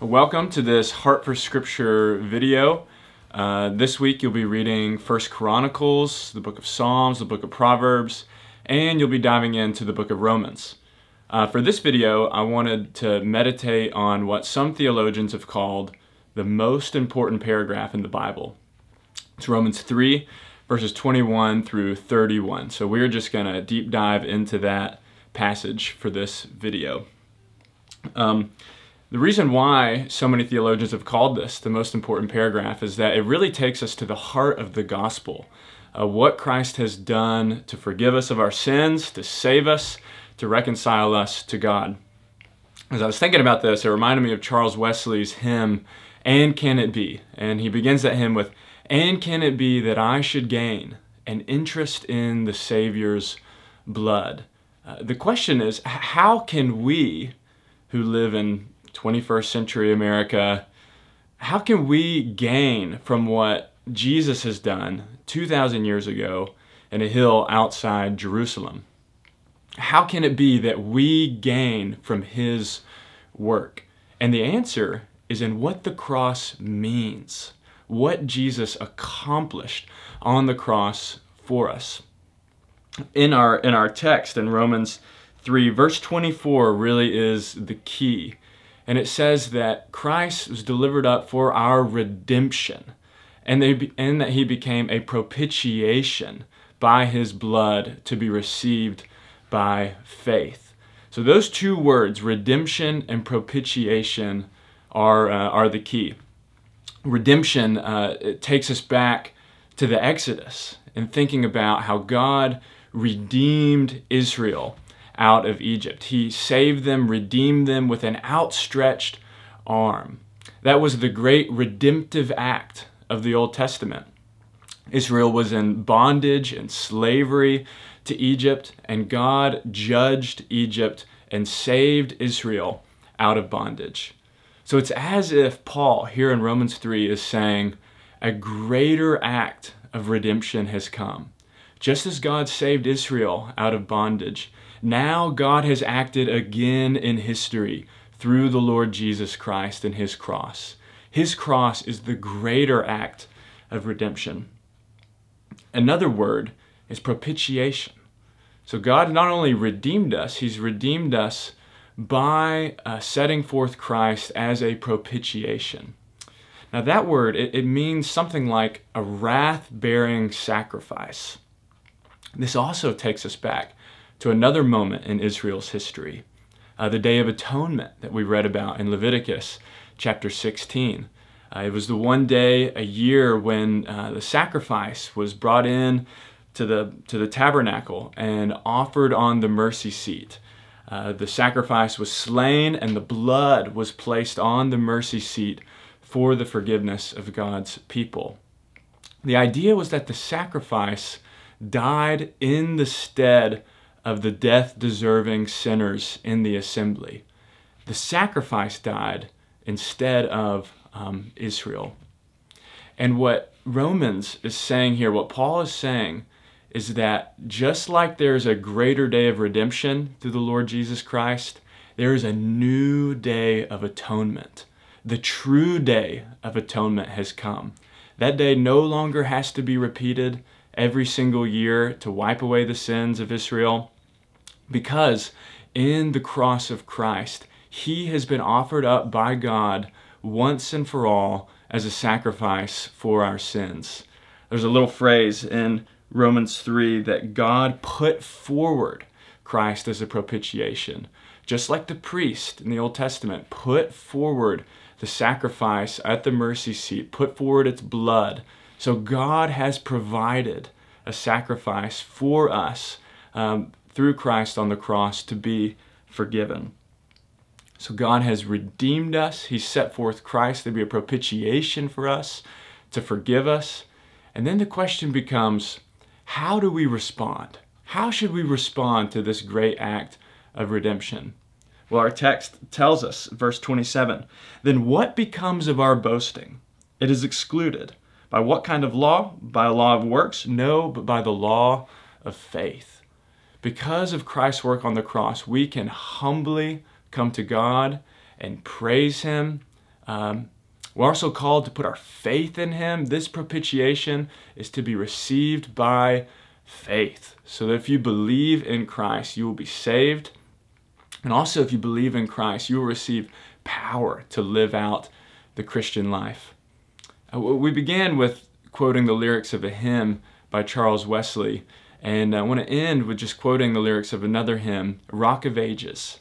Welcome to this Heart for Scripture video. Uh, this week you'll be reading First Chronicles, the book of Psalms, the book of Proverbs, and you'll be diving into the book of Romans. Uh, for this video, I wanted to meditate on what some theologians have called the most important paragraph in the Bible. It's Romans 3, verses 21 through 31. So we're just going to deep dive into that passage for this video. Um, the reason why so many theologians have called this the most important paragraph is that it really takes us to the heart of the gospel. Uh, what Christ has done to forgive us of our sins, to save us, to reconcile us to God. As I was thinking about this, it reminded me of Charles Wesley's hymn, And Can It Be? And he begins that hymn with, And can it be that I should gain an interest in the Savior's blood? Uh, the question is, how can we who live in 21st century America, how can we gain from what Jesus has done 2,000 years ago in a hill outside Jerusalem? How can it be that we gain from his work? And the answer is in what the cross means, what Jesus accomplished on the cross for us. In our in our text in Romans 3 verse 24 really is the key and it says that Christ was delivered up for our redemption, and, they, and that he became a propitiation by his blood to be received by faith. So, those two words, redemption and propitiation, are, uh, are the key. Redemption uh, takes us back to the Exodus and thinking about how God redeemed Israel out of Egypt. He saved them, redeemed them with an outstretched arm. That was the great redemptive act of the Old Testament. Israel was in bondage and slavery to Egypt, and God judged Egypt and saved Israel out of bondage. So it's as if Paul, here in Romans 3, is saying, a greater act of redemption has come. Just as God saved Israel out of bondage, now God has acted again in history through the Lord Jesus Christ and his cross. His cross is the greater act of redemption. Another word is propitiation. So God not only redeemed us, he's redeemed us by uh, setting forth Christ as a propitiation. Now, that word, it, it means something like a wrath bearing sacrifice. This also takes us back to another moment in Israel's history, uh, the Day of Atonement that we read about in Leviticus chapter 16. Uh, it was the one day a year when uh, the sacrifice was brought in to the, to the tabernacle and offered on the mercy seat. Uh, the sacrifice was slain and the blood was placed on the mercy seat for the forgiveness of God's people. The idea was that the sacrifice died in the stead of the death deserving sinners in the assembly. The sacrifice died instead of um, Israel. And what Romans is saying here, what Paul is saying, is that just like there's a greater day of redemption through the Lord Jesus Christ, there is a new day of atonement. The true day of atonement has come. That day no longer has to be repeated every single year to wipe away the sins of Israel. Because in the cross of Christ, he has been offered up by God once and for all as a sacrifice for our sins. There's a little phrase in Romans 3 that God put forward Christ as a propitiation. Just like the priest in the Old Testament put forward the sacrifice at the mercy seat, put forward its blood. So God has provided a sacrifice for us um, through Christ on the cross to be forgiven. So God has redeemed us. He set forth Christ to be a propitiation for us, to forgive us. And then the question becomes how do we respond? How should we respond to this great act of redemption? Well, our text tells us, verse 27 Then what becomes of our boasting? It is excluded. By what kind of law? By a law of works? No, but by the law of faith because of Christ's work on the cross, we can humbly come to God and praise Him Um, we're also called to put our faith in Him. This propitiation is to be received by faith. So that if you believe in Christ, you will be saved. And also, if you believe in Christ, you will receive power to live out the Christian life. Uh, we began with quoting the lyrics of a hymn by Charles Wesley, and I want to end with just quoting the lyrics of another hymn, Rock of Ages.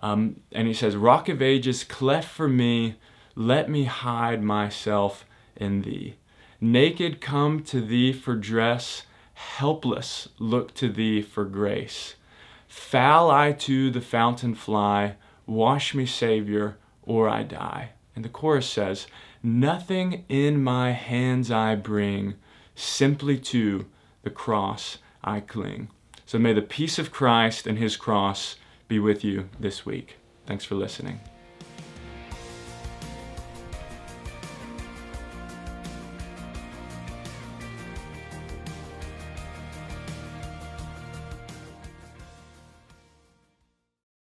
Um, and he says, Rock of Ages, cleft for me, let me hide myself in thee. Naked come to thee for dress, helpless look to thee for grace. Foul I to the fountain fly, wash me, Savior, or I die. And the chorus says, Nothing in my hands I bring, simply to the cross I cling. So may the peace of Christ and his cross be with you this week. Thanks for listening.